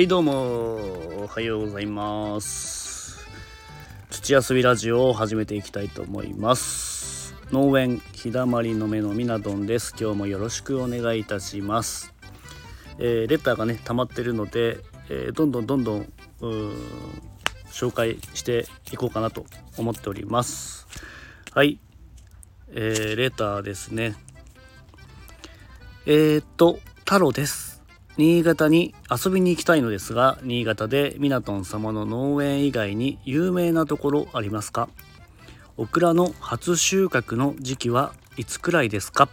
はいどうもおはようございます。土遊びラジオを始めていきたいと思います。農園日だまりの目のみなどんです。今日もよろしくお願いいたします。えー、レターがね溜まってるので、えー、どんどんどんどん紹介していこうかなと思っております。はい。えー、レターですね。えー、っと太郎です。新潟に遊びに行きたいのですが新潟でミナトン様の農園以外に有名なところありますか？オクラの初収穫の時期はいつくらいですか？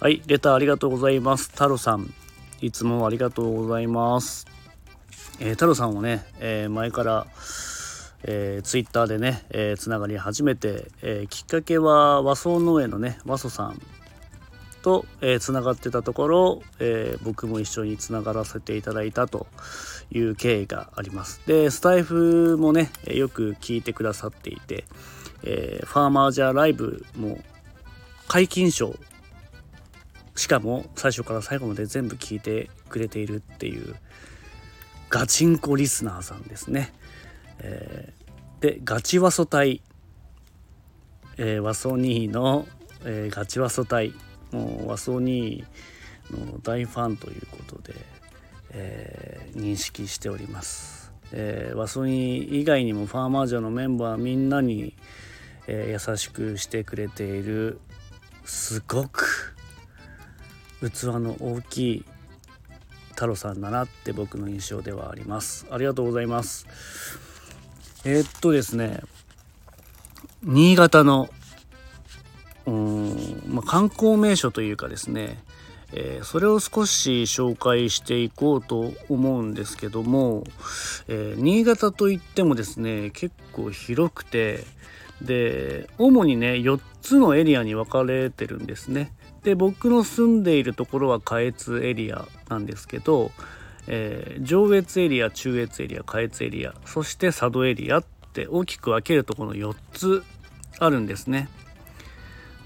はいレターありがとうございます。太郎さんいつもありがとうございます。えー、太郎さんをね、えー、前からえー、ツイッターでね、えー、つながり始めて、えー、きっかけは和装農園のね和装さんと、えー、つながってたところ、えー、僕も一緒につながらせていただいたという経緯があります。でスタイフもねよく聞いてくださっていて、えー、ファーマージャーライブも解禁賞しかも最初から最後まで全部聞いてくれているっていうガチンコリスナーさんですね。えー、でガチワソ隊、えー、ワソニーの、えー、ガチワソ隊。もうワソニーの大ファンということで、えー、認識しております。えー、ワソニー以外にもファーマージョのメンバーみんなに、えー、優しくしてくれているすごく器の大きい太郎さんだなって僕の印象ではありますありがとうございますえー、っとですね新潟のうん、まあ、観光名所というかですね、えー、それを少し紹介していこうと思うんですけども、えー、新潟といってもですね結構広くてで主にね4つのエリアに分かれてるんですね。で僕の住んでいるところは下越エリアなんですけど、えー、上越エリア中越エリア下越エリアそして佐渡エリアって大きく分けるとこの4つあるんですね。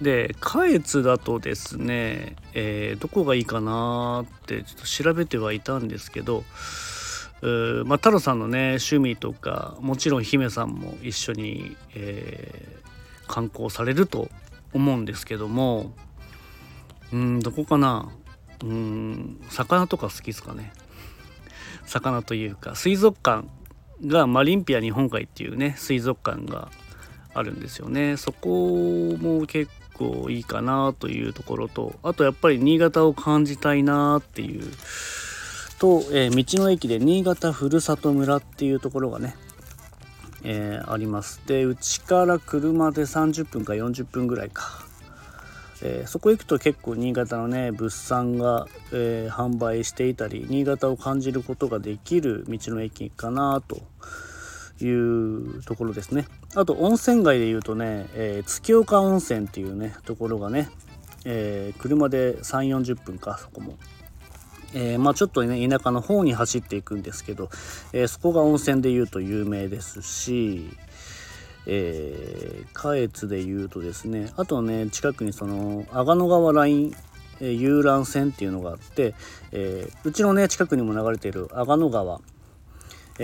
で下越だとですね、えー、どこがいいかなってちょっと調べてはいたんですけどまあ、太郎さんのね趣味とかもちろん姫さんも一緒に、えー、観光されると思うんですけどもうんどこかな？うん魚とか好きですかね。魚というか水族館がマリンピア日本海っていうね水族館があるんですよね。そこも結構いいかなというところとあとやっぱり新潟を感じたいなっていうと、えー、道の駅で新潟ふるさと村っていうところがね、えー、あります。でうちから車で30分か40分ぐらいか。えー、そこ行くと結構新潟のね物産が、え、販売していたり新潟を感じることができる道の駅かなというところですねあと温泉街でいうとね、えー、月岡温泉っていうねところがね、え車で3 4 0分かそこも。えまあ、ちょっとね田舎の方に走っていくんですけど、えそこが温泉でいうと有名ですし、えー、下越でいうとですねあとね近くにその阿賀野川ライン、えー、遊覧船っていうのがあって、えー、うちのね近くにも流れている阿賀野川、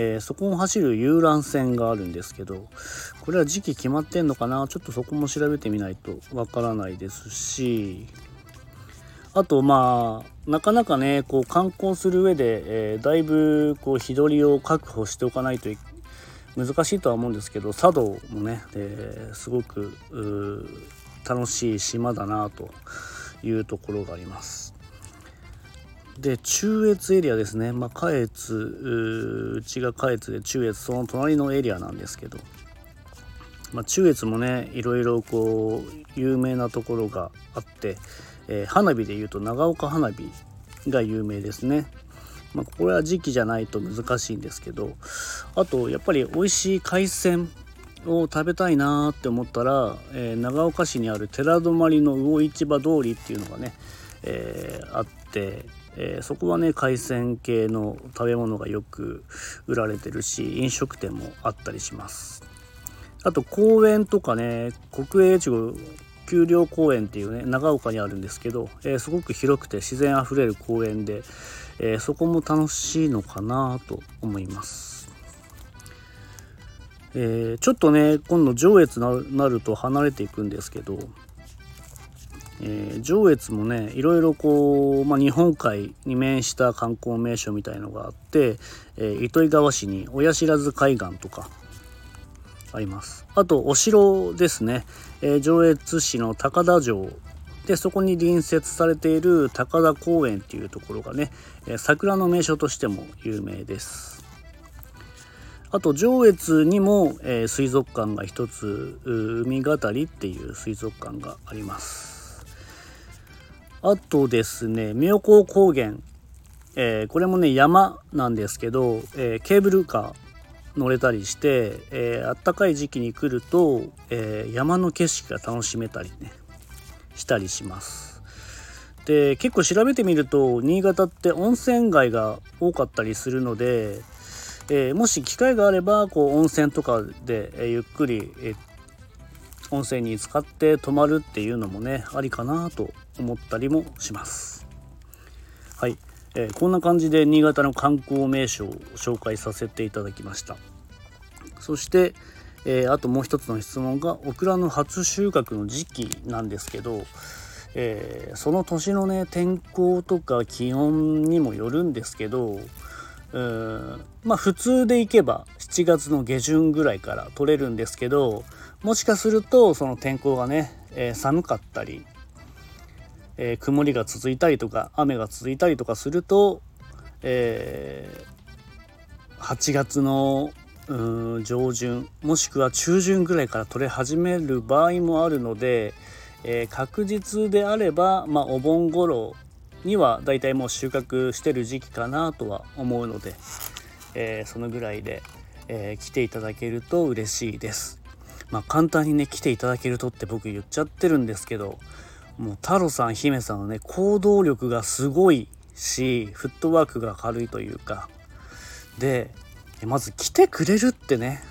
えー、そこを走る遊覧船があるんですけどこれは時期決まってんのかな？ちょっとそこも調べてみないとわからないですしあとまあなかなかねこう観光する上で、えー、だいぶこう日取りを確保しておかないと難しいとは思うんですけど佐渡もね、えー、すごく楽しい島だなというところがあります。で中越エリアですね、まあ、下越うちが下越で中越その隣のエリアなんですけど、まあ、中越もねいろいろこう有名なところがあって、えー、花火でいうと長岡花火が有名ですね。まあ、これは時期じゃないと難しいんですけどあとやっぱり美味しい海鮮を食べたいなーって思ったら、えー、長岡市にある寺泊の魚市場通りっていうのがね、えー、あって、えー、そこはね海鮮系の食べ物がよく売られてるし飲食店もあったりしますあと公園とかね国営越後丘陵公園っていうね長岡にあるんですけど、えー、すごく広くて自然あふれる公園で、えー、そこも楽しいのかなと思います。えちょっとね今度上越ななると離れていくんですけど、えー、上越もねいろいろこう、まあ、日本海に面した観光名所みたいのがあって、えー、糸魚川市に親不知海岸とかあります。あとお城ですね、えー、上越市の高田城。でそこに隣接されている高田公園っていうところがね、え桜の名所としても有名です。あと上越にも、え水族館が一つ海語りっていう水族館があります。あとですね妙高高原、えー、これもね山なんですけど、えー、ケーブルカー乗れたりして、えー、暖かい時期に来ると、えー、山の景色が楽しめたりねしたりします。で結構調べてみると新潟って温泉街が多かったりするので、え、もし機会があればこう温泉とかで、えゆっくり、え温泉に使って泊まるっていうのもねありかなと思ったりもします。はい、えー、こんな感じで新潟の観光名所を紹介させていただきました。そして、えー、あともう一つの質問がオクラの初収穫の時期なんですけど、えー、その年のね天候とか気温にもよるんですけどうんまあ普通でいけば7月の下旬ぐらいから取れるんですけどもしかするとその天候がね、えー、寒かったりえー、曇りが続いたりとか雨が続いたりとかすると、えー、8月の上旬もしくは中旬ぐらいから取れ始める場合もあるので、えー、確実であれば、まあ、お盆頃にはだいたいもう収穫してる時期かなとは思うので、えー、そのぐらいで、えー、来ていただけると嬉しいです。まあ、簡単にね来ていただけるとって僕言っちゃってるんですけどもう太郎さん姫さんのね行動力がすごいしフットワークが軽いというか。でまず来てくれるってね、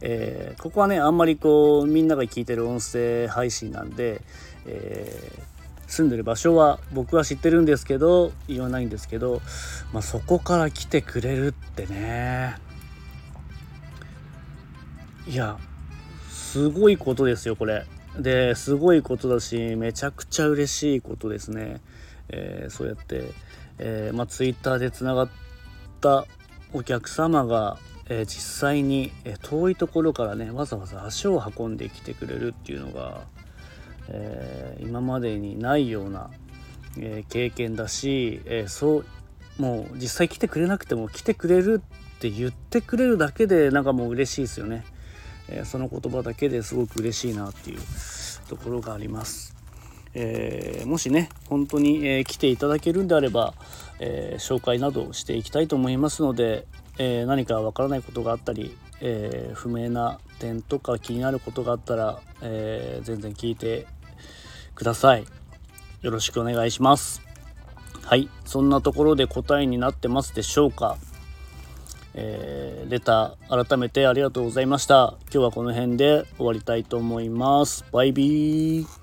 えー、ここはねあんまりこうみんなが聞いてる音声配信なんで、えー、住んでる場所は僕は知ってるんですけど言わないんですけど、まあ、そこから来てくれるってね。いやすごいことですよこれ。ですごいことだしめちゃくちゃ嬉しいことですね、えー、そうやって、えー、まあ、ツイッターでつながったお客様が、えー、実際に、え遠いところからねわざわざ足を運んできてくれるっていうのが、え今までにないような、え経験だし、えそうもう実際来てくれなくても来てくれるって言ってくれるだけでなんかもう嬉しいですよね。えその言葉だけですごく嬉しいなっていうところがあります。えー、もしね本当に、えー、来ていただけるんであれば、えー、紹介などしていきたいと思いますので、え何かわからないことがあったり、え不明な点とか気になることがあったら、え全然聞いてください。よろしくお願いします。はい、そんなところで答えになってますでしょうか？えー、レター改めてありがとうございました。今日はこの辺で終わりたいと思います。バイビー。